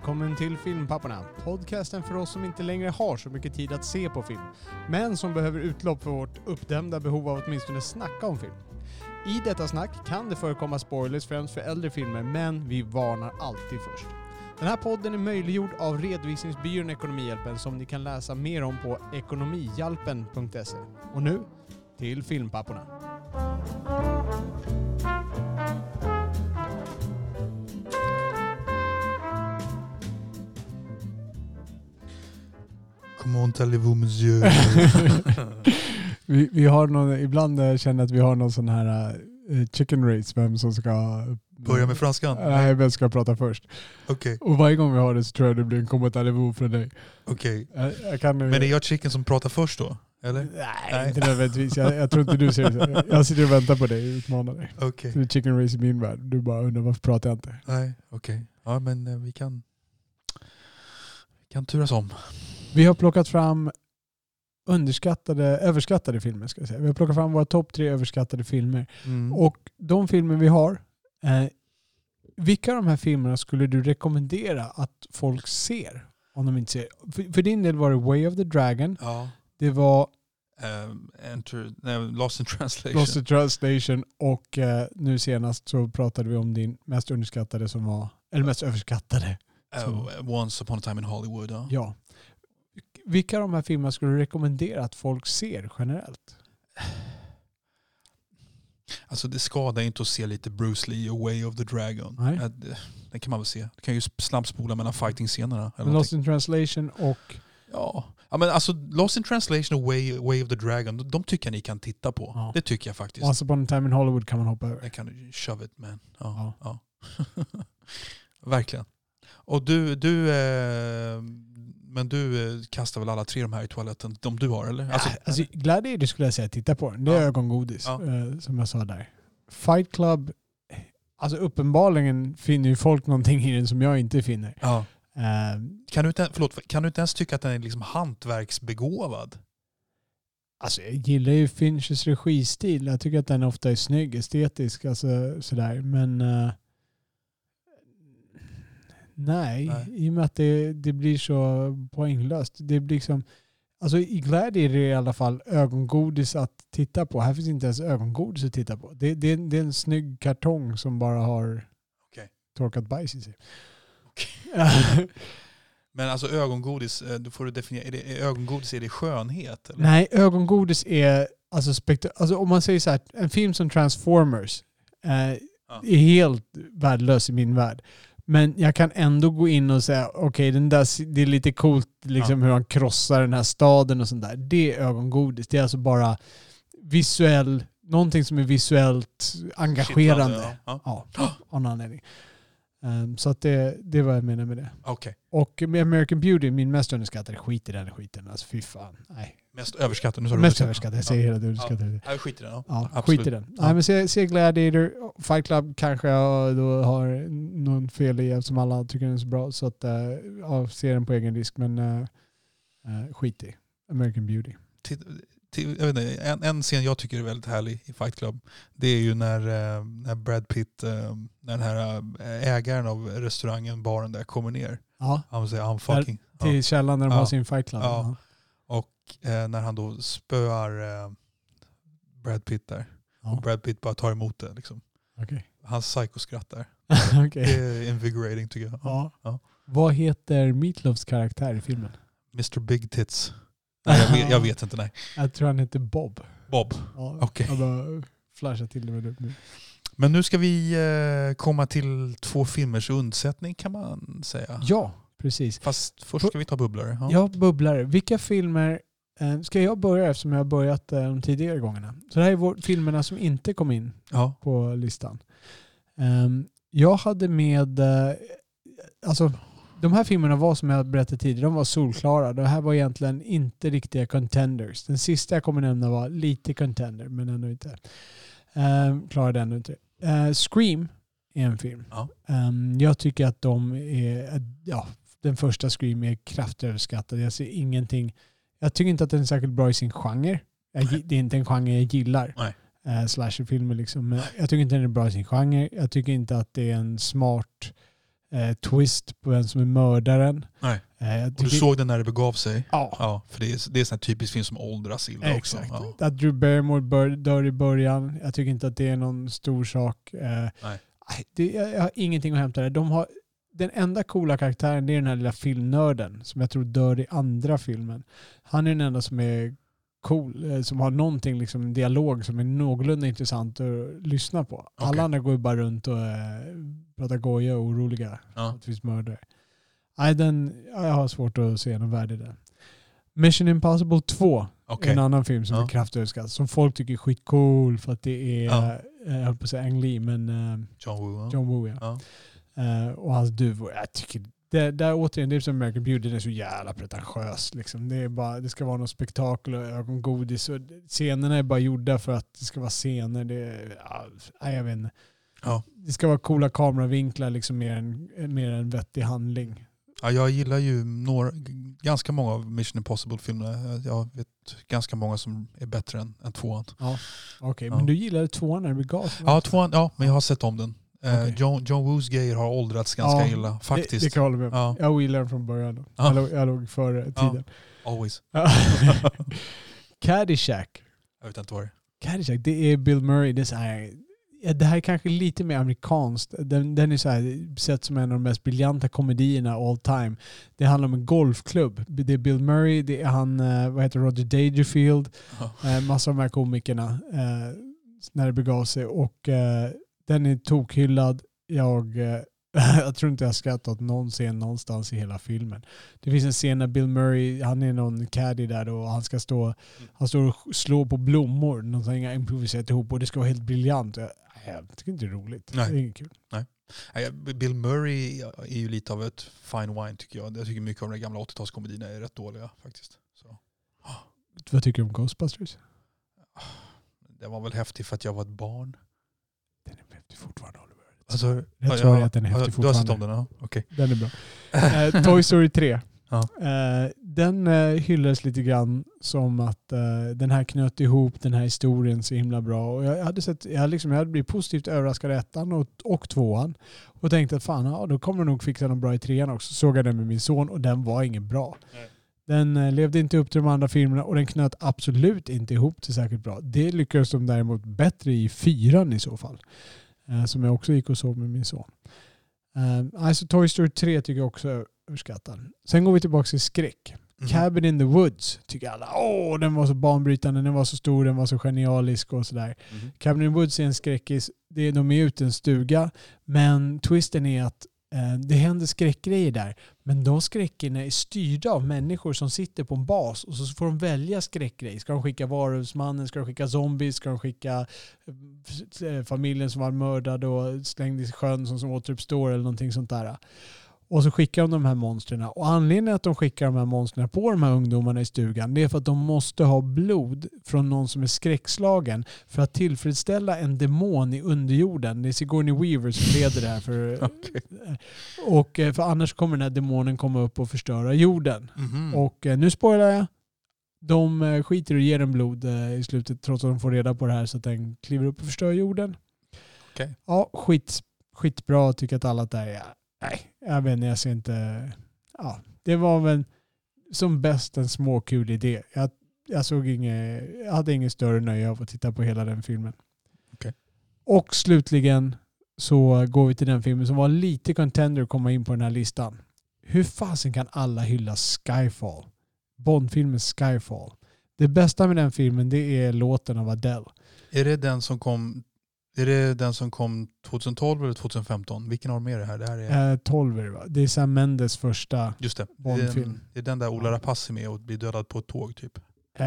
Välkommen till Filmpapporna. Podcasten för oss som inte längre har så mycket tid att se på film, men som behöver utlopp för vårt uppdämda behov av att åtminstone snacka om film. I detta snack kan det förekomma spoilers främst för äldre filmer, men vi varnar alltid först. Den här podden är möjliggjord av redovisningsbyrån Ekonomihjälpen som ni kan läsa mer om på ekonomihjälpen.se. Och nu, till Filmpapporna. Comment allez-vous monsieur? vi, vi har någon, ibland känner jag att vi har någon sån här eh, chicken race, vem som ska... Börja med franskan? Nej, vem ska prata först. Okej. Och varje gång vi har det så tror jag det blir en comment allez-vous från dig. okej. Jag, jag kan, Men är jag chicken som pratar först då? Eller? Nej, Nej. inte nödvändigtvis. Jag, jag tror inte du ser det. Jag sitter och väntar på dig och utmanar dig. Så det är chicken race i min värld. Du bara undrar varför pratar jag inte? Nej, okej. Ja men eh, vi kan, vi kan turas om. Vi har plockat fram underskattade, överskattade filmer ska jag säga. Vi har plockat fram våra topp tre överskattade filmer. Mm. Och de filmer vi har, eh, vilka av de här filmerna skulle du rekommendera att folk ser? Om de inte ser. För, för din del var det Way of the Dragon. ja. Det var Um, enter, nej, lost in translation. Lost in Translation och eh, nu senast så pratade vi om din mest underskattade som var, eller mest överskattade. Uh, once upon a time in Hollywood. Ja. Ja. Vilka av de här filmerna skulle du rekommendera att folk ser generellt? Alltså det skadar inte att se lite Bruce Lee och Way of the Dragon. Nej. Ja, det, det kan man väl se. Du kan ju snabbspola mellan fighting-scenerna. Lost in Translation och... Ja. ja, men alltså Lost in translation och Way, Way of the Dragon, de, de tycker jag ni kan titta på. Ja. Det tycker jag faktiskt. Once upon a time in Hollywood kan man hoppa över. Det kan du shove it man. Ja, ja. Verkligen. Och du, du eh, men du eh, kastar väl alla tre de här i toaletten? De du har eller? Alltså, alltså, Gladiator skulle jag säga titta på. Det är Ja. ögongodis, Ja. eh, som jag sa där. Fight Club, alltså uppenbarligen finner ju folk någonting i den som jag inte finner. ja. Eh, kan, du inte, förlåt, kan du inte ens tycka att den är liksom hantverksbegåvad? Alltså jag gillar ju Finchers registil. Jag tycker att den ofta är snygg, estetisk, alltså sådär. Men eh, nej, Nej. i och med att det, det blir så poänglöst. Det blir liksom, alltså i Gladiator är det i alla fall ögongodis att titta på. Här finns inte ens ögongodis att titta på. Det, det, det är en snygg kartong som bara har Okej. torkat bajs i sig. Men alltså ögongodis, eh, då får du definiera, är, det, ögongodis är det skönhet? Eller? Nej, ögongodis är, alltså, spekta- alltså om man säger så här, en film som Transformers eh, är helt värdelös i min värld. Men jag kan ändå gå in och säga, okej den där, s- det är lite coolt liksom, hur han krossar den här staden och sånt där. Det är ögongodis. Det är alltså bara visuell, någonting som är visuellt engagerande. Kittlande, Ja. Ja, av någon anledning. Ehm, så att det, det vad jag menar med det. Okej. Och med American Beauty, min mest underskattade, skit i den skiten. Alltså fy fan. Nej. Mest överskattad. Nu sa du Mest underskattad. överskattad. Jag säger hela tiden underskattad. Ja, skit i den. Ja. Ja, skit i den. Ja. Nej, men se, se Gladiator, Fight Club kanske jag då har någon fel i eftersom alla tycker den är så bra. Så att, uh, ja, se den på egen risk. Men uh, skit i American Beauty. till, till, jag vet inte, en, en scen jag tycker är väldigt härlig i Fight Club, det är ju när, eh, när Brad Pitt, eh, när den här eh, ägaren av restaurangen, baren där, kommer ner. Ja, Han säger I'm fucking... till Ja. källan när de Ja. har sin Fight Club. Ja. Och eh, när han då spöar eh, Brad Pitt där. Ja. Och Brad Pitt bara tar emot det. Liksom. Okej. Hans psykoskratt där. Okej. Det är invigorating tycker jag. Ja. Ja. Vad heter Meatloafs karaktär i filmen? Mr Big Tits. Nej, jag, vet, jag vet inte, nej. Jag tror han heter Bob. Bob. Ja, Okej. Jag bara flashar till det med nu. Men nu ska vi eh, komma till två filmers undsättning kan man säga. Ja, precis. Fast först ska vi ta bubblare. Ja. Ja, bubblare. Vilka filmer... Eh, ska jag börja eftersom jag har börjat eh, de tidigare gångerna? Så det här är vår, filmerna som inte kom in Ja. på listan. Ehm, jag hade med... Eh, alltså, de här filmerna var som jag berättade tidigare, de var solklara. Det här var egentligen inte riktiga contenders. Den sista jag kommer nämna var lite contender, men ändå inte. Um, klarade ändå inte. Uh, Scream är en film. Ja. Ehm, jag tycker att de är... Ja, den första Scream är kraftigt överskattad. Jag ser ingenting... Jag tycker inte att den är särskilt bra i sin genre. Jag, det är inte en genre jag gillar. Nej. Uh, slasherfilmer liksom. Men jag tycker inte den är bra i sin genre. Jag tycker inte att det är en smart eh, twist på vem som är mördaren. Nej. Eh, Och du såg den när det begav sig? Ja, Ja, för det är, det är här typisk film som åldras illa exakt. också. Ja. Att Drew Barrymore bör, dör i början, jag tycker inte att det är någon stor sak. Eh, Nej. Det, jag, jag har ingenting att hämta där. De har, den enda coola karaktären det är den här lilla filmnörden som jag tror dör i andra filmen. Han är den enda som är cool, eh, som har någonting, liksom, dialog som är någorlunda intressant att lyssna på. Alla Okej. andra går ju bara runt och eh, pratar goja och oroliga Ja. att det finns mördare. Nej, den, ja, jag har svårt att se någon värde i den. Mission Impossible 2 Okej. en annan film som Ja. är kraftigt uppskattad. Som folk tycker är skitcool för att det är, Ja. eh, jag höll på att säga Ang Lee, men eh, John Woo. John Woo ja. Ja. Eh, och hans duvor. Jag tycker, det, där återigen, det är som American Beauty, den är så jävla pretentiös. Liksom. Det, är bara, det ska vara något spektakel och ögongodis. Och scenerna är bara gjorda för att det ska vara scener. Det, ja, jag vet inte. Ja. Det ska vara coola kameravinklar liksom mer än, mer än vettig handling. Ja, jag gillar ju några, ganska många av Mission Impossible-filmerna. Jag vet ganska många som är bättre än, än tvåan. Okej, Ja. men du gillade tvåan när det begav? Ja, tvåan, ja, men jag har sett om den. Eh, Okej. John, John Woos grejer har åldrats ganska Ja, illa, Det, faktiskt. det kan jag hålla med om. Ja. Jag gillade den från början. Ja. Jag, låg, jag låg före tiden. Always. Caddyshack. Jag vet inte vad det är. Caddyshack, det är Bill Murray. Det är här, ja, det här är kanske lite mer amerikanskt. Den, den är så här, sett som en av de mest briljanta komedierna all time. Det handlar om en golfklubb. Det är Bill Murray, det är han, eh, vad heter Roger Dangerfield, Ja. eh, massa av de här komikerna när det begav sig. Och den är tokhyllad. Jag, eh, jag tror inte jag skrattat någon scen någonstans i hela filmen. Det finns en scen när Bill Murray, han är någon caddy där och han ska stå, han står och slår på blommor, någonting har improviserat ihop och det ska vara helt briljant. Jag, jag tycker inte det är roligt. Nej. Det är inget kul. Nej, Bill Murray är ju lite av ett fine wine tycker jag. Jag tycker mycket av de gamla 80-talskomedierna är rätt dåliga faktiskt. Så. Vad tycker du om Ghostbusters? Det var väl häftigt för att jag var ett barn. Är häftig fortfarande Oliver. Alltså, Jag tror att den är häftig Du har sett fortfarande. om den? Ja. Okej. Den är bra. Eh, Toy Story 3. Ja. Eh, den eh, hyllades lite grann som att eh, den här knöt ihop den här historien så himla bra. Och jag, hade sett, jag, hade liksom, jag hade blivit positivt överraskad i ettan och, och tvåan. Och tänkte att fan, ja, då kommer de nog fixa något bra i trean också. Såg jag den med min son och den var ingen bra. Nej. Den eh, levde inte upp till de andra filmerna och den knöt absolut inte ihop till särskilt bra. Det lyckades de däremot bättre i fyran i så fall. Eh, som jag också gick och såg med min son. Alltså Toy Story 3 tycker jag också är överskattad. Sen går vi tillbaka till skräck. Mhm. Cabin in the Woods tycker alla, åh den var så banbrytande, den var så stor, den var så genialisk och sådär. Mhm. Cabin in the Woods är en skräckis, det är, de är ute i en stuga, men twisten är att Eh, det händer skräckgrejer där. Men de skräckerna är styrda av människor som sitter på en bas och så får de välja skräckgrejer. Ska de skicka varulvsmannen? Ska de skicka zombies? Ska de skicka eh, familjen som var mördad och slängd i sjön som, som återuppstår eller någonting sånt där. Och så skickar de de här monstren. Och anledningen att de skickar de här monstren på de här ungdomarna i stugan det är för att de måste ha blod från någon som är skräckslagen för att tillfredsställa en demon i underjorden. Det är Sigourney Weaver som leder det här. För, Okej. och eh, för annars kommer den här demonen komma upp och förstöra jorden. Mhm. Och eh, nu spoilar jag. De eh, skiter och ger den blod i slutet trots att de får reda på det här så att den kliver upp och förstör jorden. Okej. Ja, skit, skitbra. Tycker att alla där är... Nej, jag vet inte. Jag ser inte... Ja, det var väl som bäst en småkul idé. Jag, jag, såg inget, jag hade ingen större nöje av att titta på hela den filmen. Okej. Och slutligen så går vi till den filmen som var lite contender att komma in på den här listan. Hur fasen kan alla hylla Skyfall? Bondfilmen Skyfall. Det bästa med den filmen det är låten av Adele. Är det den som kom är det den som kom 2012 eller 2015? Vilken av dem är det här? Det här är, Eh, 12 är det va? Det är Sam Mendes första. just det. Det Bondfilm. det är den där Ola Rapace är med och blir dödad på ett tåg typ. Eh,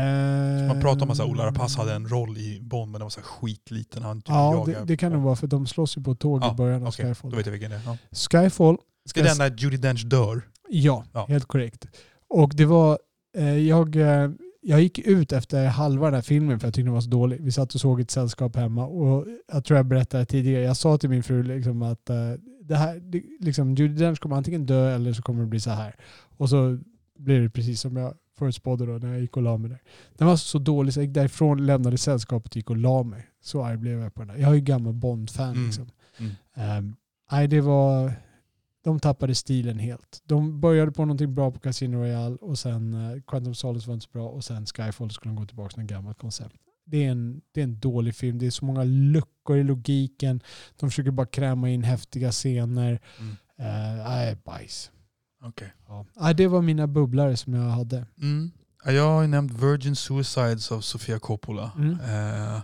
Man pratar om att Ola Rapace hade en roll i Bond men den var så skitliten. Han typ Ja, det, det kan nog vara för de slåss ju på ett tåg Ja, i början av Okej, Skyfall. då vet jag vilken det är. Ja. Skyfall. Det är den där Judi Dench dör. Ja, Ja. helt korrekt. Och det var, eh, jag, eh, jag gick ut efter halva den här filmen för jag tyckte den var så dålig. Vi satt och såg ett sällskap hemma och jag tror jag berättade tidigare, jag sa till min fru liksom att eh, det här, det, liksom, Judi Dench kommer antingen dö eller så kommer det bli så här. Och så blev det precis som jag förutspådde då när jag gick och la mig där. Den var så dålig så jag gick därifrån, lämnade sällskapet och gick och la mig. Så arg blev jag på den där. Jag är ju gammal Bond-fan Mm. liksom. Mm. Ehm, nej, det var... de tappade stilen helt. De började på någonting bra på Casino Royale och sen uh, Quantum Solace var inte så bra och sen Skyfall skulle de gå tillbaka till ett gammalt koncept. Det är, en, det är en dålig film. Det är så många luckor i logiken. De försöker bara kräma in häftiga scener. Mm. Uh, bajs. Okay. Ja. det var mina bubblare som jag hade. Mm. Jag har nämnt Virgin Suicides av Sofia Coppola. Mm. Uh,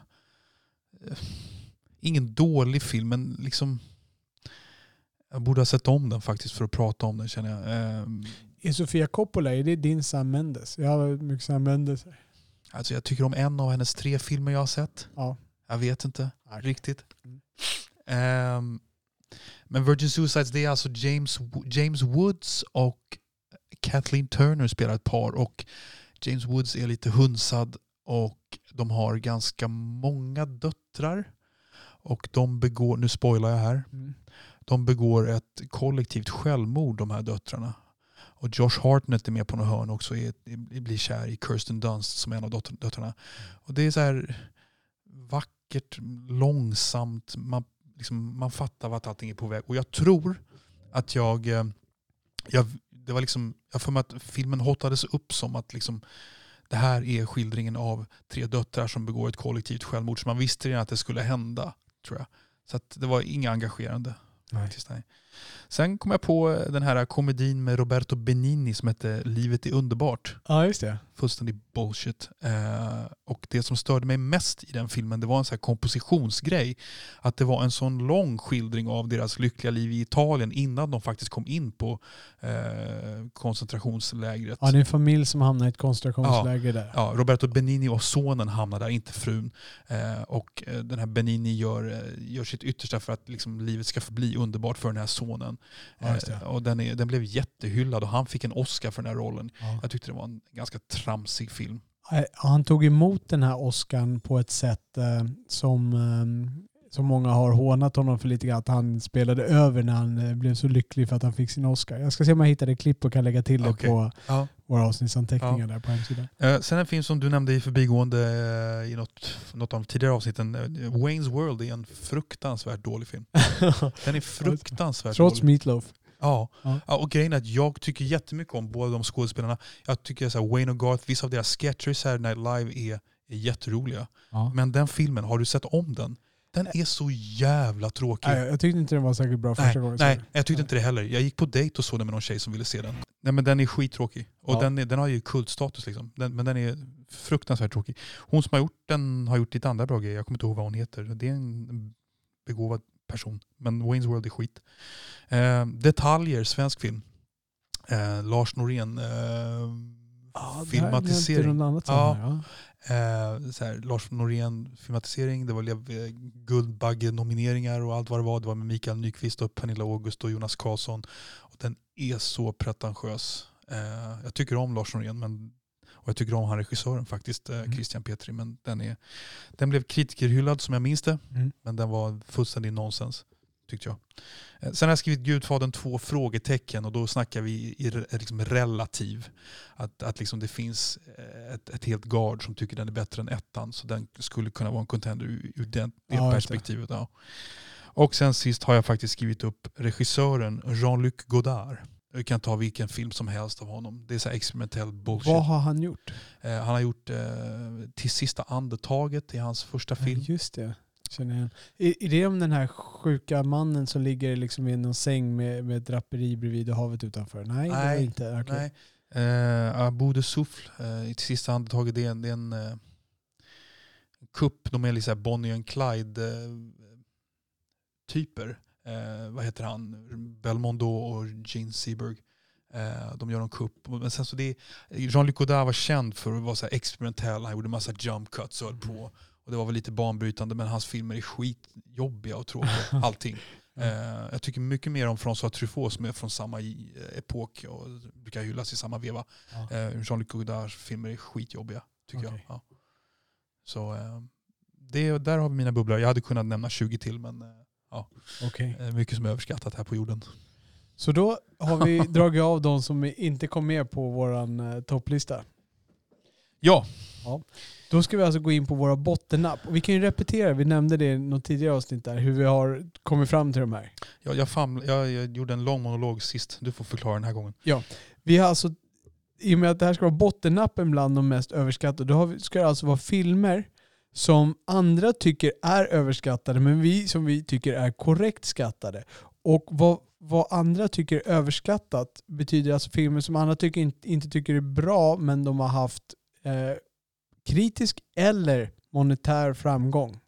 ingen dålig film, men liksom jag borde ha sett om den faktiskt för att prata om den känner jag. Är Sofia Coppola, är det din Sam Mendes? Jag har mycket Sam Mendes. Alltså jag tycker om en av hennes tre filmer jag har sett. Ja. Jag vet inte okay. riktigt. Mm. Um, men Virgin Suicides det är alltså James, James Woods och Kathleen Turner spelar ett par. Och James Woods är lite hunsad och de har ganska många döttrar. Och de begår, nu spoilar jag här, mm de begår ett kollektivt självmord de här döttrarna. Och Josh Hartnett är med på något hörn också, är, blir kär i Kirsten Dunst som är en av döttrarna. Och det är så här vackert, långsamt, man, liksom, man fattar vart allting är på väg. Och jag tror att jag, eh, jag det var liksom, jag för mig att filmen hotades upp som att liksom, det här är skildringen av tre döttrar som begår ett kollektivt självmord. Så man visste redan att det skulle hända, tror jag. Så det var inga engagerande. Nej. Faktiskt, nej. Sen kom jag på den här komedin med Roberto Benini som hette Livet är underbart. Ja, just det. Fullständig bullshit. Eh, och det som störde mig mest i den filmen det var en sån kompositionsgrej. Att det var en sån lång skildring av deras lyckliga liv i Italien innan de faktiskt kom in på eh, koncentrationslägret. Ja, det är en familj som hamnar i ett koncentrationsläger ja, där. Ja, Roberto Benini och sonen hamnar där, inte frun. Eh, och den här Benini gör, gör sitt yttersta för att liksom, livet ska förbli underbart för den här sonen. Ja, och den, är, den blev jättehyllad och han fick en Oscar för den här rollen. Ja. Jag tyckte det var en ganska tramsig film. Han tog emot den här Oscarn på ett sätt eh, som, eh, som många har hånat honom för lite grann. Att han spelade över när han eh, blev så lycklig för att han fick sin Oscar. Jag ska se om jag hittar ett klipp och kan lägga till det okay. på ja. våra avsnittsanteckningar ja. där på hemsidan. Eh, sen en film som du nämnde i förbigående eh, i något, något av de tidigare avsnitten. Eh, Wayne's World är en fruktansvärt dålig film. den är fruktansvärt Trots dålig. Meatloaf. Ja. ja. och grejen är att jag tycker jättemycket om båda de skådespelarna. Jag tycker att Wayne och Garth, vissa av deras sketcher i Saturday Night Live är, är jätteroliga. Ja. Men den filmen, har du sett om den? Den är så jävla tråkig. Nej, jag tyckte inte den var särskilt bra första nej, gången. Nej, jag tyckte nej. inte det heller. Jag gick på dejt och såg den med någon tjej som ville se den. Nej men den är skittråkig. Och ja. den, är, den har ju kultstatus liksom. Den, men den är fruktansvärt tråkig. Hon som har gjort den har gjort lite andra bra grejer. Jag kommer inte ihåg vad hon heter. Det är en begåvad person. Men Wayne's World är skit. Eh, detaljer, svensk film. Eh, Lars Norén. Eh, ja, filmatisering. Annat ja. Eh, så här, Lars Norén filmatisering, det var eh, Guldbagge-nomineringar och allt vad det var. Det var med Mikael Nyqvist och Pernilla August och Jonas Karlsson. Och den är så pretentiös. Eh, jag tycker om Lars Norén men och jag tycker om han regissören faktiskt, eh, mm. Christian Petri. Men den, är, den blev kritikerhyllad som jag minns det. Mm. Men den var fullständig nonsens tyckte jag. Eh, sen har jag skrivit Gudfadern två frågetecken och då snackar vi i liksom relativ. Att, att liksom det finns eh, ett, ett helt gard som tycker den är bättre än ettan. Så den skulle kunna vara en contender ur, ur det, det ja, perspektivet. Ja. Och sen sist har jag faktiskt skrivit upp regissören Jean-Luc Godard. Vi kan ta vilken film som helst av honom. Det är så experimentell bullshit. Vad har han gjort? Eh, han har gjort eh, Till sista andetaget i hans första film. Ja, just det. Känner jag. Är, är det om den här sjuka mannen som ligger liksom i någon säng med, med draperi bredvid och havet utanför? Nej, nej det var inte. Okay. Nej. Uh, Abu de Souffle, uh, i sista andetaget, det är en, det är en uh, kupp. De är lite Bonnie and Clyde-typer. Uh, vad heter han? Belmondo och Gene Seberg. De gör en kupp. Men sen så det Jean-Luc Godard var känd för att vara så experimentell. Han gjorde massa jump cuts och på. Mm. Och det var väl lite banbrytande men hans filmer är skitjobbiga och tråkiga. Allting. Uh, jag tycker mycket mer om François Truffaut som är från samma epok och brukar hyllas i samma veva. Uh, Jean-Luc Godards filmer är skitjobbiga tycker okay. jag. Ja. Så uh, det, där har vi mina bubblor. Jag hade kunnat nämna 20 till men ja. Okay. mycket som är överskattat här på jorden. Så då har vi dragit av de som inte kom med på vår topplista. Ja, Då ska vi alltså gå in på våra bottennapp. Och vi kan ju repetera, vi nämnde det i något tidigare avsnitt där, hur vi har kommit fram till de här. jag, jag, faml, jag, jag gjorde en lång monolog sist. Du får förklara den här gången. Vi har alltså, i och med att det här ska vara bottennappen bland de mest överskattade, då vi, ska det alltså vara filmer som andra tycker är överskattade, men vi som vi tycker är korrekt skattade. Och vad, vad andra tycker är överskattat betyder alltså filmer som andra tycker, inte, inte tycker är bra, men de har haft eh, kritisk eller monetär framgång.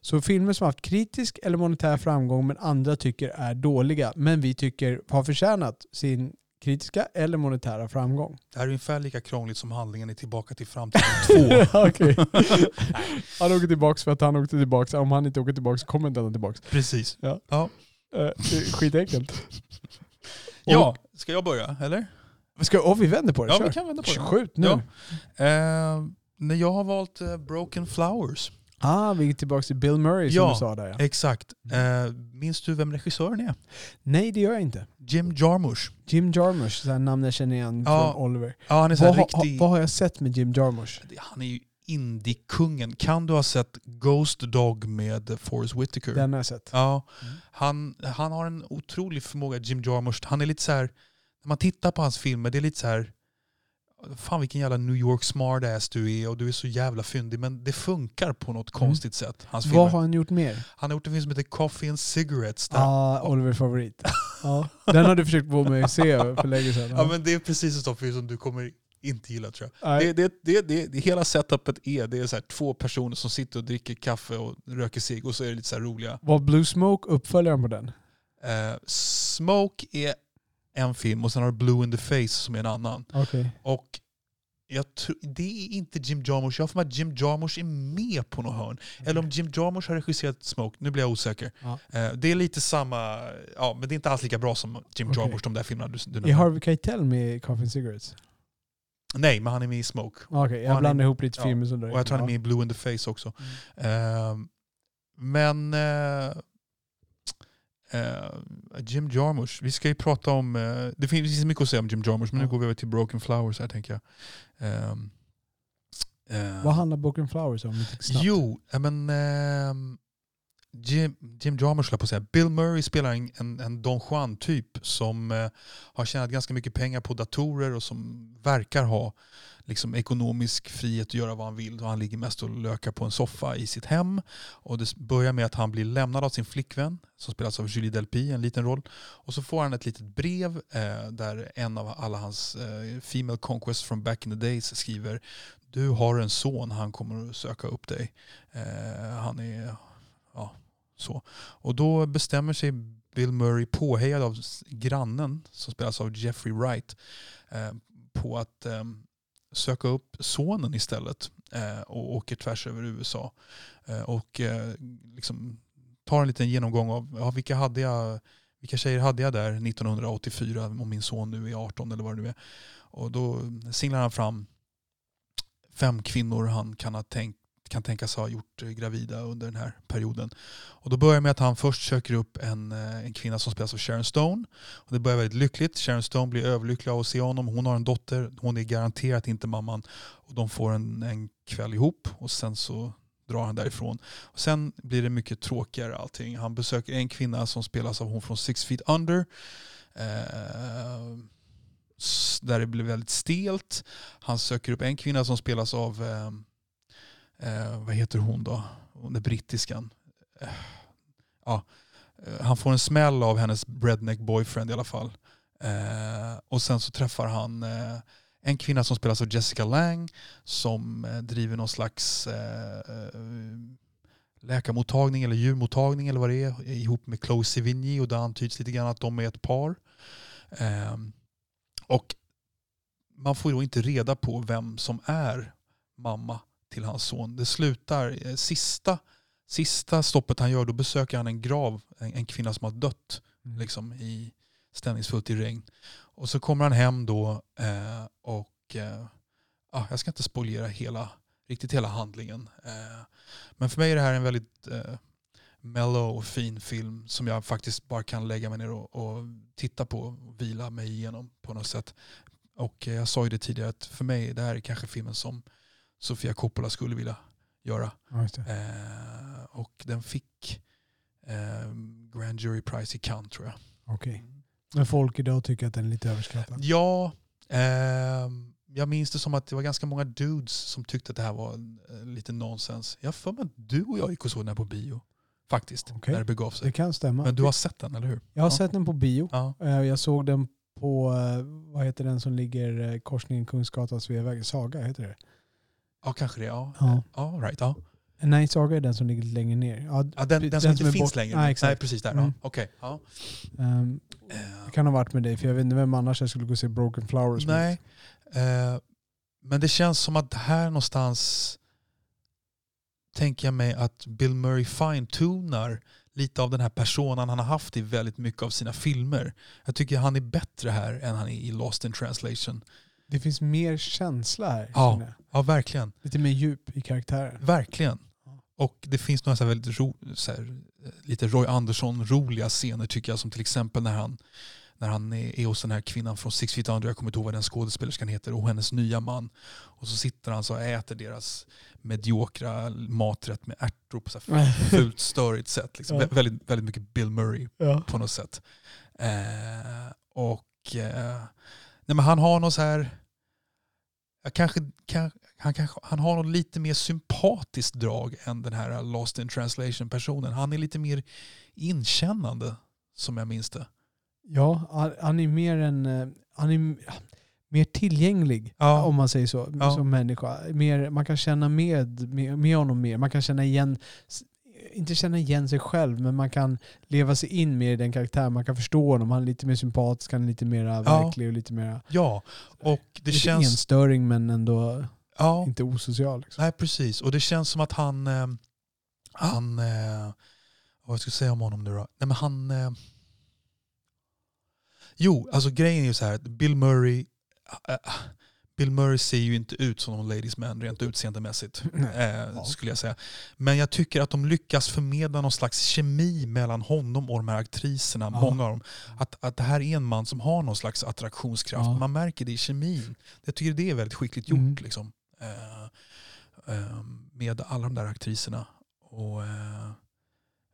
Så filmer som har haft kritisk eller monetär framgång men andra tycker är dåliga, men vi tycker har förtjänat sin kritiska eller monetära framgång. Det här är ungefär lika krångligt som handlingen i Tillbaka till framtiden 2. Okej. Han åker tillbaka för att han åkte tillbaka. Om han inte åker tillbaka kommer inte han tillbaka. Precis. Ja. Ja. Är skitenkelt. ja, ska jag börja eller? Ska, oh, vi vänder på det. Ja, Kör. vi kan vända på det. Skjut nu. Ja. Eh, när jag har valt eh, Broken Flowers. Ah, vi är tillbaka till Bill Murray som Ja. du sa där ja. Exakt. Eh, minns du vem regissören är? Nej det gör jag inte. Jim Jarmusch. Jim Jarmusch, så här namn jag känner igen Ja. från Oliver. Ja, han är så Vad, riktig... vad har jag sett med Jim Jarmusch? Han är ju indie-kungen. Kan du ha sett Ghost Dog med Forrest Whitaker? Den har jag sett. Ja, Mm. han, han har en otrolig förmåga, Jim Jarmusch. Han är lite så här, när man tittar på hans filmer, det är lite så här, fan vilken jävla New York smartass du är och du är så jävla fyndig. Men det funkar på något Mm. konstigt sätt. Hans filmer. Vad har han gjort mer? Han har gjort en film som heter Coffee and Cigarettes. Där. Ah, Oliver favorit. ja. Den har du försökt få mig att se för länge sedan. Ja, men det är precis en sån film som du kommer inte gilla tror jag. Det, det, det, det, det, hela setupet är, det är så här, två personer som sitter och dricker kaffe och röker cigg och så är det lite så roliga. Var Blue Smoke uppföljaren på den? Eh, Smoke är en film och sen har du Blue in the Face som är en annan. Okej. Och det är inte Jim Jarmusch. Jag har för mig att Jim Jarmusch är med på något hörn. Eller om Jim Jarmusch har regisserat Smoke. Nu blir jag osäker. Ja. Eh, det är lite samma, ja, men det är inte alls lika bra som Jim Okej. Jarmusch, de där filmerna du, du Är nämnde. Harvey Keitel med i Coffee and Cigarettes? Nej, men han är med i Smoke. Okej, han jag är- blandar ihop lite ja. filmer som Och jag tror han är med i Blue in the Face också. Eh, men eh, eh, Jim Jarmusch, vi ska ju prata om, eh, det finns mycket att säga om Jim Jarmusch, men nu går vi över till Broken Flowers här tänker jag. Ehm, eh, Vad handlar Broken Flowers om? Jo, men ehm, Jim, Jim Jarmusch höll jag på att säga. Bill Murray spelar en, en, en Don Juan-typ som eh, har tjänat ganska mycket pengar på datorer och som verkar ha liksom, ekonomisk frihet att göra vad han vill. Och han ligger mest och lökar på en soffa i sitt hem. Och det börjar med att han blir lämnad av sin flickvän som spelas av Julie Delpy, en liten roll. Och så får han ett litet brev eh, där en av alla hans eh, Female Conquests from back in the days skriver du har en son, han kommer att söka upp dig. Eh, han är, ja, så. Och då bestämmer sig Bill Murray, påhejad av grannen som spelas av Jeffrey Wright, eh, på att eh, söka upp sonen istället eh, och åker tvärs över USA. Eh, och eh, liksom tar en liten genomgång av ja, vilka, hade jag, vilka tjejer hade jag där 1984 om min son nu är 18 eller vad det nu är. Och då singlar han fram fem kvinnor han kan, ha tänkt, kan tänkas ha gjort eh, gravida under den här perioden. Och då börjar det med att han först söker upp en, eh, en kvinna som spelas av Sharon Stone. Och det börjar väldigt lyckligt. Sharon Stone blir överlycklig av att se honom. Hon har en dotter. Hon är garanterat inte mamman. Och de får en, en kväll ihop och sen så drar han därifrån. Och sen blir det mycket tråkigare allting. Han besöker en kvinna som spelas av hon från Six Feet Under. Eh, där det blir väldigt stelt. Han söker upp en kvinna som spelas av, eh, eh, vad heter hon då? Hon är brittiskan. Eh, ja. Eh, han får en smäll av hennes redneck boyfriend i alla fall. Eh, och sen så träffar han eh, en kvinna som spelas av Jessica Lang som eh, driver någon slags eh, eh, läkarmottagning eller djurmottagning eller vad det är ihop med Chloe Sevigny och det antyds lite grann att de är ett par. Eh, och man får då inte reda på vem som är mamma till hans son. Det slutar, eh, sista, sista stoppet han gör, då besöker han en grav, en, en kvinna som har dött Mm. liksom, i stämningsfullt i regn. Och så kommer han hem då eh, och eh, ah, jag ska inte spoilera hela, riktigt hela handlingen. Eh, men för mig är det här en väldigt eh, mellow och fin film som jag faktiskt bara kan lägga mig ner och, och titta på och vila mig igenom på något sätt. Och eh, jag sa ju det tidigare att för mig det här är kanske filmen som Sofia Coppola skulle vilja göra. Ja. Eh, och den fick eh, Grand Jury Prize i Cannes tror jag. Okej. Men folk idag tycker att den är lite överskattad. Ja, ehm, jag minns det som att det var ganska många dudes som tyckte att det här var eh, lite nonsens. Jag har för mig att du och jag gick och såg den här på bio. Faktiskt, Okej. när det begav sig. Det kan stämma. Men du har sett den, eller hur? Jag har Ja. sett den på bio. Ja. Eh, Jag såg den på, eh, vad heter den som ligger eh, korsningen Kungsgatan Sveavägen? Saga heter det. Ja, kanske det. Ja, Ja. ja right, ja. Nej, Saga är den som ligger längre ner. Ja, Ja, den, den, som inte finns bort- längre. Nej, exakt. precis där. Mm. Ja. Okej. Ja. Eh, det kan ha varit med dig, för jag vet inte vem annars jag skulle gå och se Broken Flowers nej. Eh, men det känns som att här någonstans tänker jag mig att Bill Murray fine-tunar lite av den här personan han har haft i väldigt mycket av sina filmer. Jag tycker han är bättre här än han är i Lost in translation. Det finns mer känsla här. Ja. Ja, verkligen. Lite mer djup i karaktären. Verkligen. Och det finns några så väldigt ro, så här, lite Roy Andersson-roliga scener tycker jag. Som till exempel när han, när han är, är hos den här kvinnan från Six Feet Under, jag kommer inte ihåg vad den skådespelerskan heter, och hennes nya man. Och så sitter han så och äter deras mediokra maträtt med ärtor på så här fult störigt sätt. Liksom. Ja. Vä- Väldigt, väldigt mycket Bill Murray Ja. på något sätt. Eh, och eh, nej men han har något så här, kanske, kan, han, kanske, han har något lite mer sympatiskt drag än den här Lost in translation personen. Han är lite mer inkännande som jag minns det. Ja, han- han är mer en... eh, Han är mer tillgänglig, Ja. om man säger så, Ja. som människa. Mer, man kan känna med, med, med honom mer. Man kan känna igen, inte känna igen sig själv, men man kan leva sig in mer i den karaktären. Man kan förstå honom. Han är lite mer sympatisk, han är lite mer verklig och lite mer... Ja, och det lite känns... enstöring men ändå Ja, inte osocial. Liksom. nej precis. Och det känns som att han... Eh, han eh, vad ska jag säga om honom nu då? Nej men han... Eh, jo, alltså grejen är ju så här. Bill Murray... eh, Bill Murray ser ju inte ut som någon ladies man rent utseendemässigt. Eh, Ja. Skulle jag säga. Men jag tycker att de lyckas förmedla någon slags kemi mellan honom och de här aktriserna. Ja. Många av dem. Att, att det här är en man som har någon slags attraktionskraft. Ja. Man märker det i kemin. Jag tycker det är väldigt skickligt gjort. Mm. Liksom. Eh, eh, med alla de där aktriserna. Och, eh,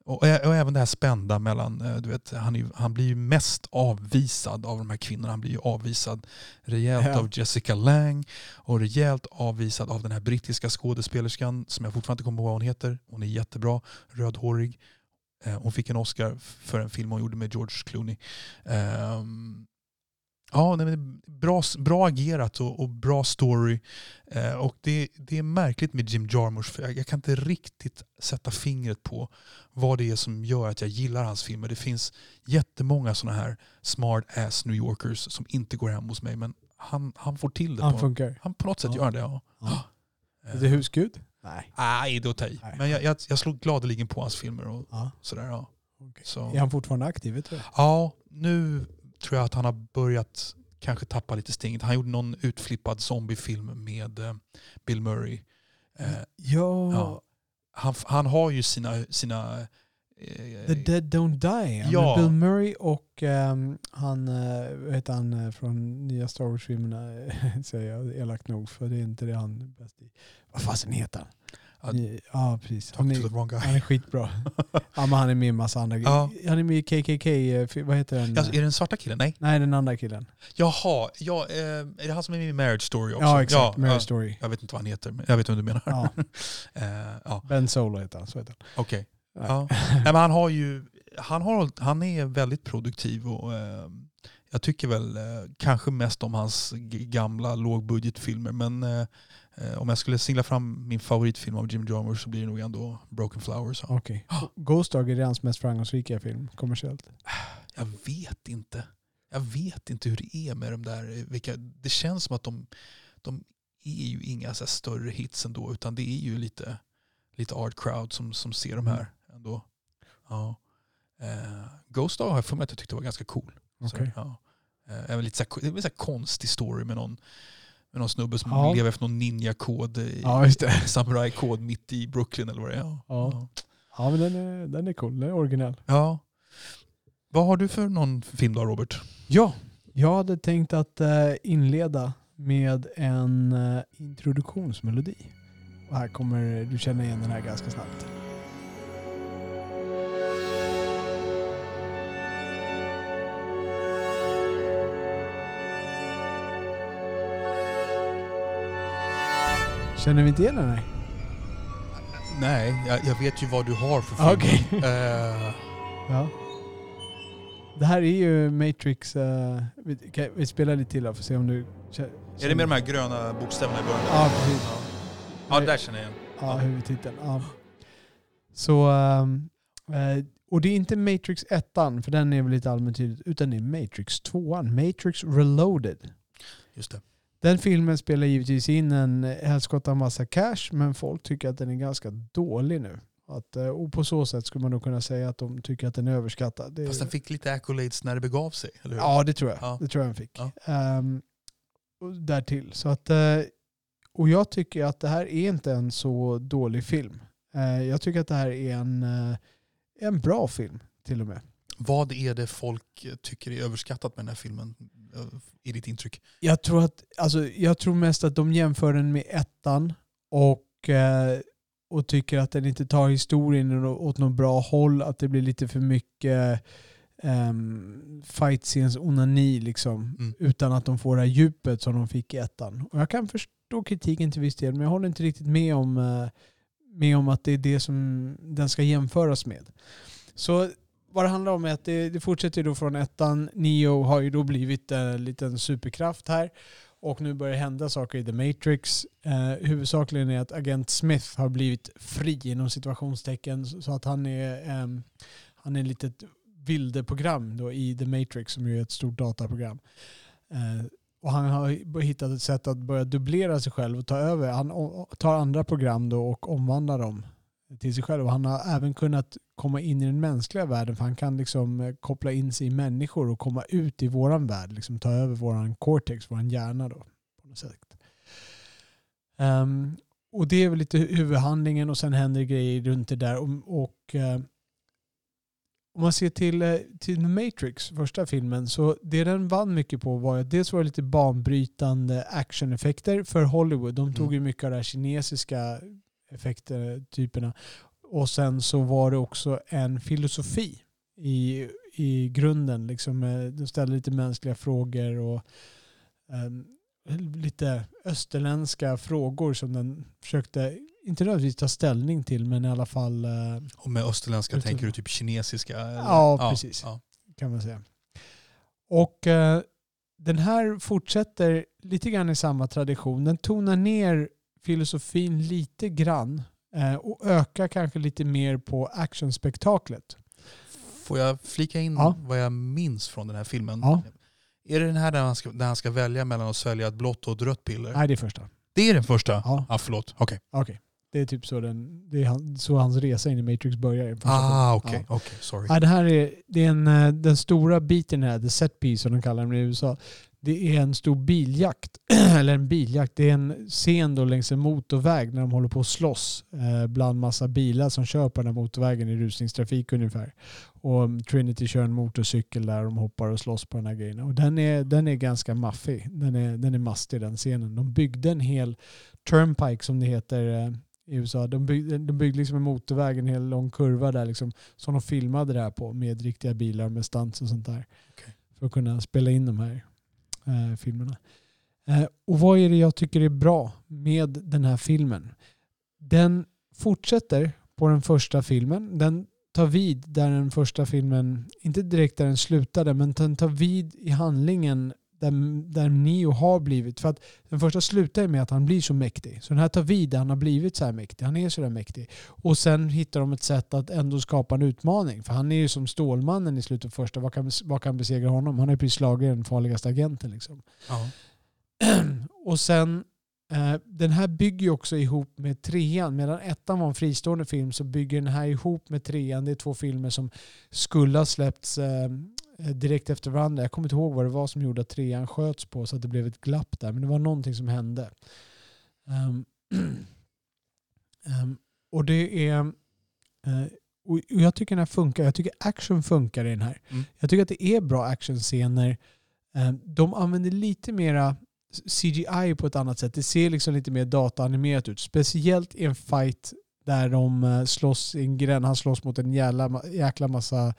och, ä- och även det här spända mellan, eh, du vet, han, är, han blir ju mest avvisad av de här kvinnorna. Han blir ju avvisad rejält Ja. av Jessica Lang och rejält avvisad av den här brittiska skådespelerskan som jag fortfarande inte kommer ihåg vad hon heter. Hon är jättebra, rödhårig. Eh, Hon fick en Oscar för en film hon gjorde med George Clooney. Ehm, Ja, nej, men bra, bra agerat och, och bra story. Eh, och det, det är märkligt med Jim Jarmusch för jag, jag kan inte riktigt sätta fingret på vad det är som gör att jag gillar hans filmer. Det finns jättemånga sådana här smart ass New Yorkers som inte går hem hos mig men han, han får till det. Han på, funkar. han på något sätt Ja. gör det. Ja. Ja. Är det husgud? Nej. Nej, det är att. Men jag, jag, jag slog gladeligen på hans filmer och Ja. sådär. Ja. okej. Så. Är han fortfarande aktiv? Vet du? Ja, nu tror jag att han har börjat kanske tappa lite stinget. Han gjorde någon utflippad zombiefilm med eh, Bill Murray. Eh, Ja. ja. han, han har ju sina... sina eh, The Dead Don't Die. Ja. Bill Murray och ehm, han, vad heter han från nya Star Wars-filmerna, säger jag elakt nog, för det är inte det han är bäst i. Vad fasen heter han? Ja, Ni- Ja, precis. Han är, han är skitbra. ja, men han är med i massa andra Ja. Han är med i KKK, vad heter den? Alltså, är det den svarta killen? Nej. Nej, den andra killen. Jaha, ja, eh, är det han som är med i Marriage Story också? Ja, exakt. Ja, Marriage. Story. Jag vet inte vad han heter, men jag vet vad du menar. Ja. eh, ja, Ben Solo heter han. Så heter okej. han. Ja. Nej, men han har ju, han, har, han är väldigt produktiv och eh, jag tycker väl eh, kanske mest om hans gamla lågbudgetfilmer men eh, om jag skulle singla fram min favoritfilm av Jim Jarmusch så blir det nog ändå Broken Flowers. Okej. Ghost Dog är hans mest framgångsrika film kommersiellt. Jag vet inte. Jag vet inte hur det är med de där. eh, Vilka, det känns som att de, de är ju inga så större hits ändå utan det är ju lite, lite art crowd som, som ser de här ändå. Ja. Eh, Ghost Dog har jag för mig att jag tyckte var ganska cool. Så, Okej. ja. Eh, lite så här, det är en så konstig story med någon, med någon snubbe som Ja. lever efter någon ninja-kod, i- Ja, samurai-kod mitt i Brooklyn eller vad det är. Ja. Ja. Ja, men den är, den är cool. Den är originell. ja. Vad har du för någon film då Robert? Ja, jag hade tänkt att eh, inleda med en eh, introduktionsmelodi. Och här kommer du känna igen den här ganska snabbt. Känner vi inte igen här? Nej, jag, jag vet ju vad du har för film. Okej. Eh, Ja. Det här är ju Matrix. eh, vi, kan, vi spelar lite till då för att se om du... kä- är det med de här gröna bokstäverna i början? Ja, precis. Ja, ja där känner jag igen. Ja, huvudtiteln. Ja. Så, ehm, eh, och det är inte Matrix 1 för den är väl lite allmänt tydligt, utan det är Matrix 2 Matrix Reloaded. Just det. Den filmen spelar givetvis in en helskotta massa cash, men folk tycker att den är ganska dålig nu. Att, eh, och på så sätt skulle man nog kunna säga att de tycker att den är överskattad. Det, Fast den fick lite accolades när det begav sig, eller hur? Ja, det tror jag. Ja. Det tror jag den fick. Ja. Och därtill. Så att, eh, och jag tycker att det här är inte en så dålig film. Eh, jag tycker att det här är en, en bra film till och med. Vad är det folk tycker är överskattat med den här filmen, i ditt intryck? Jag tror, att, alltså, jag tror mest att de jämför den med ettan och, eh, och tycker att den inte tar historien åt något bra håll. Att det blir lite för mycket um, fight-scenes onani liksom. Mm. Utan att de får det här djupet som de fick i ettan. Och jag kan förstå kritiken till viss del men jag håller inte riktigt med om, eh, med om att det är det som den ska jämföras med. Så vad det handlar om är att det, det fortsätter då från ettan. Neo har ju då blivit en liten superkraft här. Och nu börjar det hända saker i The Matrix. Eh, huvudsakligen är att agent Smith har blivit fri inom situationstecken. Så att han är, eh, han är ett litet vildeprogram då i The Matrix som ju är ett stort dataprogram. Eh, och han har hittat ett sätt att börja dubblera sig själv och ta över. Han tar andra program då och omvandlar dem till sig själv. Och han har även kunnat komma in i den mänskliga världen för han kan liksom eh, koppla in sig i människor och komma ut i våran värld. Liksom ta över våran cortex, våran hjärna då. På något sätt. Ehm, och det är väl lite huvudhandlingen och sen händer grejer runt det där. Och, och eh, om man ser till, eh, till Matrix, första filmen, så det den vann mycket på var att dels var det lite banbrytande actioneffekter för Hollywood. De tog Mm. ju mycket av de här kinesiska effekttyperna. Och sen så var det också en filosofi i, i grunden. Liksom, eh, de ställde lite mänskliga frågor och ehm, lite österländska frågor som den försökte, inte nödvändigtvis ta ställning till, men i alla fall eh, Och med österländska Utan- tänker du typ kinesiska? Eller? Ja, precis. Ja. kan man säga. Och eh, den här fortsätter lite grann i samma tradition. Den tonar ner filosofin lite grann och ökar kanske lite mer på actionspektaklet. Får jag flika in Ja. vad jag minns från den här filmen? Ja. Är det den här där han, ska, där han ska välja mellan att svälja ett blått och ett rött piller? Nej, det är första. Det är den första? Ja, Ah, förlåt. Okej. okej. Det är typ så, den, det han, så hans resa in i Matrix börjar. Ah, okej. Okej, sorry. Ja, det här är, det är en, eh, den stora biten här, the set piece som de kallar den i USA. Det är en stor biljakt, eller en biljakt, det är en scen då längs en motorväg när de håller på att slåss eh, bland massa bilar som kör på den här motorvägen i rusningstrafik ungefär. Och um, Trinity kör en motorcykel där de hoppar och slåss på den här grejen. Och den är, den är ganska maffig. Den är, den är mastig den scenen. De byggde en hel turnpike som det heter eh, i USA. De byggde, de byggde liksom en motorväg, en hel lång kurva där liksom, som de filmade det här på med riktiga bilar med stunts och sånt där. Okej. För att kunna spela in de här eh, filmerna. Eh, och vad är det jag tycker är bra med den här filmen? Den fortsätter på den första filmen. Den tar vid där den första filmen, inte direkt där den slutade, men den tar vid i handlingen där, där Neo har blivit. För att den första slutar ju med att han blir så mäktig. Så den här tar vid där han har blivit så här mäktig. Han är så där mäktig. Och sen hittar de ett sätt att ändå skapa en utmaning. För han är ju som Stålmannen i slutet av första. Vad kan, vad kan besegra honom? Han har ju precis slagit den farligaste agenten. Liksom. Ja. och sen, eh, den här bygger ju också ihop med trean. Medan ettan var en fristående film så bygger den här ihop med trean. Det är två filmer som skulle ha släppts eh, direkt efter varandra. Jag kommer inte ihåg vad det var som gjorde att trean sköts på så att det blev ett glapp där. Men det var någonting som hände. Ehm, ehm, och det är... eh, och jag tycker den här funkar. Jag tycker action funkar i den här. Mm. Jag tycker att det är bra actionscener. Eh, De använder lite mera CGI på ett annat sätt. Det ser liksom lite mer dataanimerat ut. Speciellt i en fight där de eh, slåss i en gränd. Han slåss mot en jävla, jäkla massa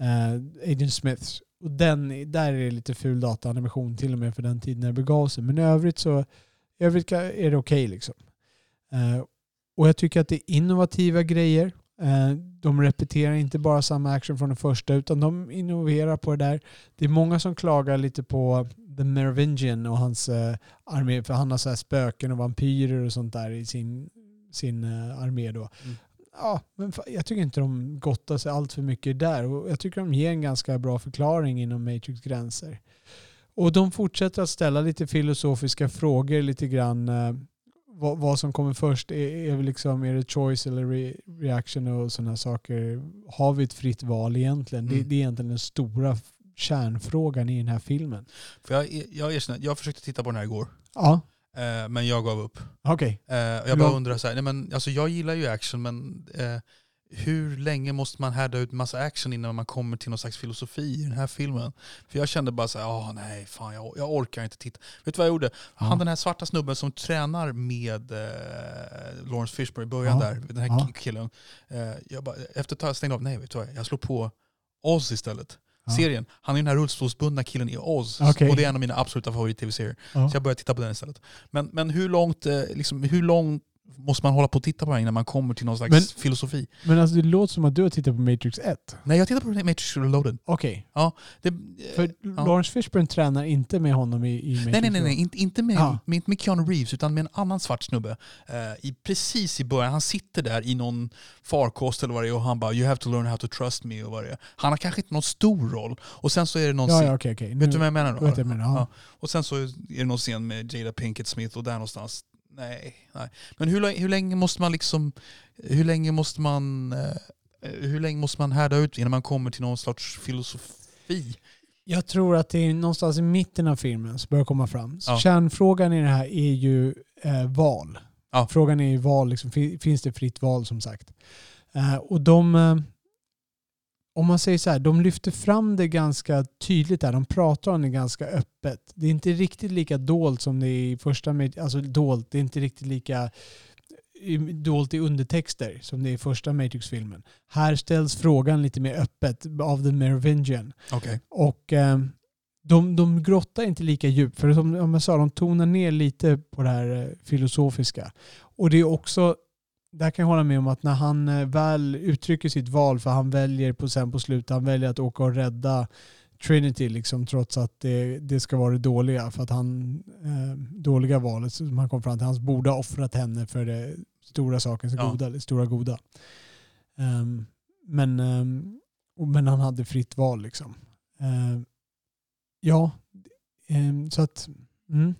eh, Agent Smiths. Och den, där är det lite ful dataanimation till och med för den tiden när det begav sig. Men i övrigt så i övrigt är det okej okay, liksom. Eh, och jag tycker att det är innovativa grejer. Eh, de repeterar inte bara samma action från den första utan de innoverar på det där. Det är många som klagar lite på The Merovingian och hans eh, armé för han har så här spöken och vampyrer och sånt där i sin, sin eh, armé då. Mm. Ja, men jag tycker inte de gottar sig allt för mycket där och jag tycker de ger en ganska bra förklaring inom Matrix gränser. Och de fortsätter att ställa lite filosofiska frågor lite grann. Eh, vad, vad, som kommer först, är, är, liksom, är det choice eller re, reaction och sådana saker? Har vi ett fritt val egentligen? Mm. Det, det, är egentligen den stora kärnfrågan i den här filmen. För jag, jag, erkänner, jag försökte titta på den här igår. Ja. Eh, men jag gav upp. Okej. Okay. Eh, jag bara undrar, så här, nej men, alltså jag gillar ju action men eh, hur länge måste man härda ut massa action innan man kommer till någon slags filosofi i den här filmen? För jag kände bara så här, oh, nej, fan jag, jag, orkar inte titta. Vet du vad jag gjorde? Han den här svarta snubben som tränar med eh, Lawrence Fishburne i början ja. där, den här ja. killen. Eh, jag bara, efter ett tag stängde jag av, nej vet du vad, jag slår på Oz istället. Serien. Han är den här rullstolsbundna killen i Oz. Okay. Och det är en av mina absoluta favorit-tv-serier. Så jag började titta på den istället. Men, men hur långt, eh, liksom, hur långt måste man hålla på och titta på den innan man kommer till någon slags men, filosofi. Men alltså det låter som att du har tittat på Matrix 1. Nej, jag tittar på Matrix Reloaded. Okej. Okay. Ja, För ja. Lawrence Fishburne tränar inte med honom i, i Matrix Nej, nej, nej, nej. Inte, inte med, ja. med, med Keanu Reeves utan med en annan svart snubbe. Uh, i, precis i början, han sitter där i någon farkost eller vad det är och han bara “You have to learn how to trust me” och vad det är. Han har kanske inte någon stor roll. Och sen så är det någon ja, ja, okay, okay. Vet du vad jag menar då? Vet jag menar, ja. Och sen så är det någon scen med Jada Pinkett Smith och där någonstans Nej, nej. Men hur, hur länge måste man liksom, hur länge måste man, eh, hur länge måste man härda ut innan man kommer till någon sorts filosofi? Jag tror att det är någonstans i mitten av filmen som börjar komma fram. Ja. Kärnfrågan i det här är ju eh, val. Ja. Frågan är ju val, liksom, finns det fritt val som sagt. Eh, och de, eh, om man säger så här, de lyfter fram det ganska tydligt där. De pratar om det ganska öppet. Det är inte riktigt lika dolt som det är i första, alltså dolt, det är inte riktigt lika dolt i undertexter som det är i första Matrix-filmen. Här ställs frågan lite mer öppet av The Merovingian. Okay. Och eh, de, de grottar inte lika djupt. För som jag sa, de tonar ner lite på det här eh, filosofiska. Och det är också där kan jag hålla med om att när han eh, väl uttrycker sitt val, för han väljer på, sen på slutet, han väljer att åka och rädda Trinity liksom, trots att det, det ska vara det dåliga. För att han, eh, dåliga valet som han kom fram till, han borde ha offrat henne för det stora sakens ja. goda, stora goda. Um, men, um, men han hade fritt val liksom. Uh, ja, um, så att mm.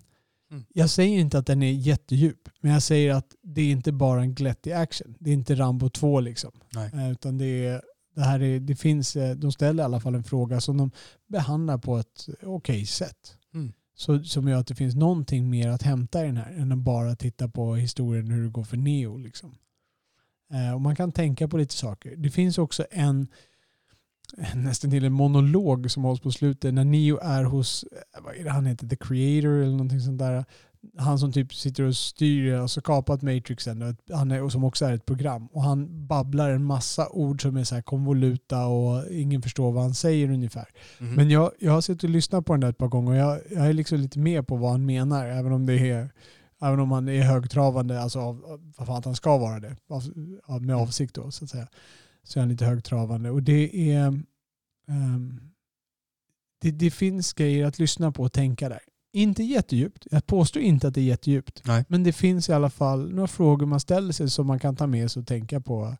Mm. Jag säger inte att den är jättedjup, men jag säger att det är inte bara en glättig action. Det är inte Rambo 2 liksom. Nej. Utan det, är, det, här är, det finns, eh, de ställer i alla fall en fråga som de behandlar på ett okej sätt. Mm. Så, som gör att det finns någonting mer att hämta i den här än att bara titta på historien hur det går för Neo. Liksom. Eh, och man kan tänka på lite saker. Det finns också en nästan till en monolog som hålls på slutet när Neo är hos, vad är det han heter, The Creator eller någonting sånt där. Han som typ sitter och styr, alltså kapat Matrixen, han är, som också är ett program. Och han babblar en massa ord som är så här konvoluta och ingen förstår vad han säger ungefär. Mm. Men jag, jag har suttit och lyssnat på den där ett par gånger och jag, jag är liksom lite med på vad han menar, även om det är Även om han är högtravande, alltså av, för att han ska vara det, av, av, med mm. avsikt då så att säga så är han lite högtravande. Och det, är, um, det, det, finns grejer att lyssna på och tänka där. Inte jättedjupt. Jag påstår inte att det är jättedjupt. Nej. Men det finns i alla fall några frågor man ställer sig som man kan ta med sig och tänka på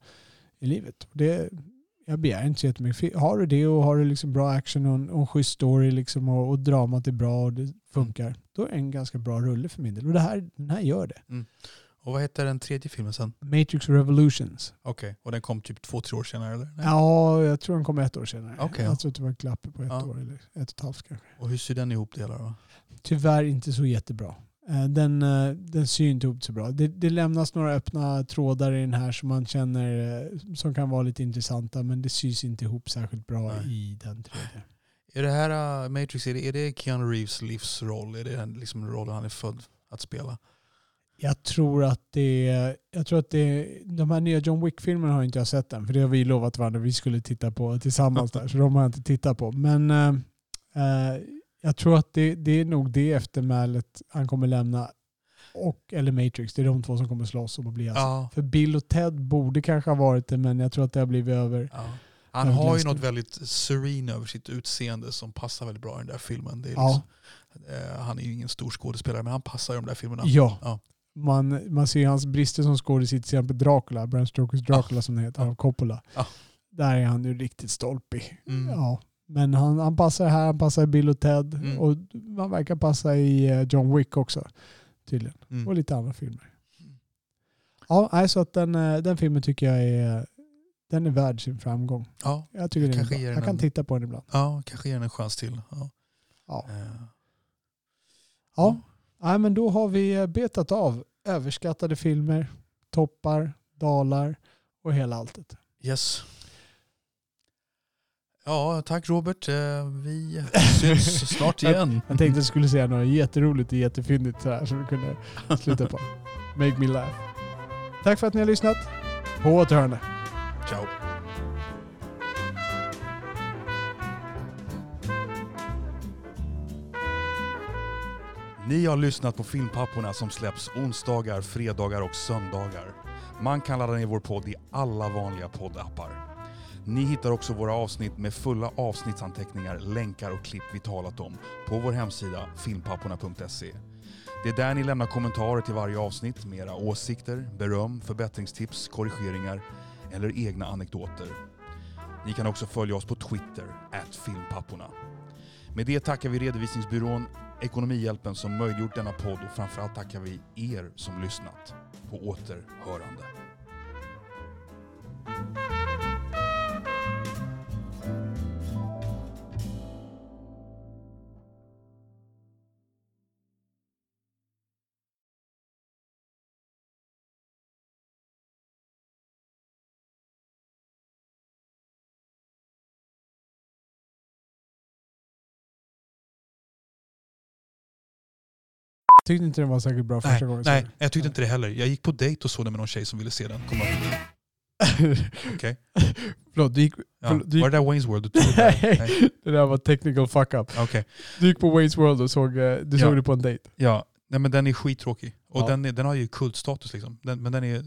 i livet. Det, jag begär inte så jättemycket. Har du det och har du liksom bra action och en, och en schysst story liksom och, och dramat är bra och det funkar, då är det en ganska bra rulle för min del. Och det här, den här gör det. Mm. Och vad heter den tredje filmen sen? Matrix Revolutions. Okej, okay. och den kom typ två, tre år senare eller? Nej. Ja, jag tror den kom ett år senare. Okay, jag tror att det var ett glapp på ett ja. år, eller ett och ett halvt kanske. Och hur syr den ihop det hela då? Tyvärr inte så jättebra. Eh, den, eh, den syr inte ihop så bra. Det, det lämnas några öppna trådar i den här som man känner eh, som kan vara lite intressanta men det sys inte ihop särskilt bra Nej. i den tredje. Är det här Matrix, är det, är det Keanu Reeves livsroll? Är det liksom rollen han är född att spela? Jag tror att det jag tror att det de här nya John Wick-filmerna har inte jag sett än. För det har vi lovat varandra vi skulle titta på tillsammans där. Så de har jag inte tittat på. Men eh, eh, jag tror att det, det är nog det eftermälet han kommer lämna. Och, eller Matrix. Det är de två som kommer slåss om att bli alltså. Ja. För Bill och Ted borde kanske ha varit det men jag tror att det har blivit över. ja. Han har ju något väldigt serene över sitt utseende som passar väldigt bra i den där filmen. Det är Ja. liksom, eh, han är ju ingen stor skådespelare men han passar i de där filmerna. Ja. Ja. Man, man ser hans brister som skådis i till exempel Dracula, Bram Stokers Dracula som det heter, Ja. av Coppola. Ja. Där är han ju riktigt stolpig. Mm. Ja. Men han, han passar här, han passar i Bill och Ted Mm. och han verkar passa i eh, John Wick också tydligen. Mm. Och lite andra filmer. Ja, nej, så att den, eh, den filmen tycker jag är, den är värd sin framgång. Ja, Jag, tycker den är ger den jag kan en- titta på den ibland. ja, kanske ger den en chans till. Ja. Ja. Eh, Ja. Nej, men då har vi eh, betat av överskattade filmer, toppar, dalar och hela alltet. Yes. Ja, tack Robert. Eh, Vi syns snart igen. Jag tänkte att jag skulle säga något jätteroligt och jättefyndigt så här, så vi kunde sluta på. Make me laugh. Tack för att ni har lyssnat. På återhörande. Ciao. Ni har lyssnat på Filmpapporna som släpps onsdagar, fredagar och söndagar. Man kan ladda ner vår podd i alla vanliga poddappar. Ni hittar också våra avsnitt med fulla avsnittsanteckningar, länkar och klipp vi talat om på vår hemsida filmpapporna.se. Det är där ni lämnar kommentarer till varje avsnitt med era åsikter, beröm, förbättringstips, korrigeringar eller egna anekdoter. Ni kan också följa oss på Twitter, filmpapporna. Med det tackar vi redovisningsbyrån Ekonomihjälpen som möjliggjort denna podd och framförallt tackar vi er som lyssnat. På återhörande. Tyckte inte den var säkert bra Nej, första gången. nej, jag tyckte inte det heller. Jag gick på dejt och såg den med någon tjej som ville se den. Okej. Förlåt, du gick, Ja. Förlåt, du gick- Var det där Wayne's World? Du tog? Nej. det där var technical fuck up. Okej. Du gick på Wayne's World och såg, eh, du Ja. såg det på en dejt. Ja, nej, men den är skittråkig. Och Ja. den, är, den har ju kultstatus liksom. Den, men den är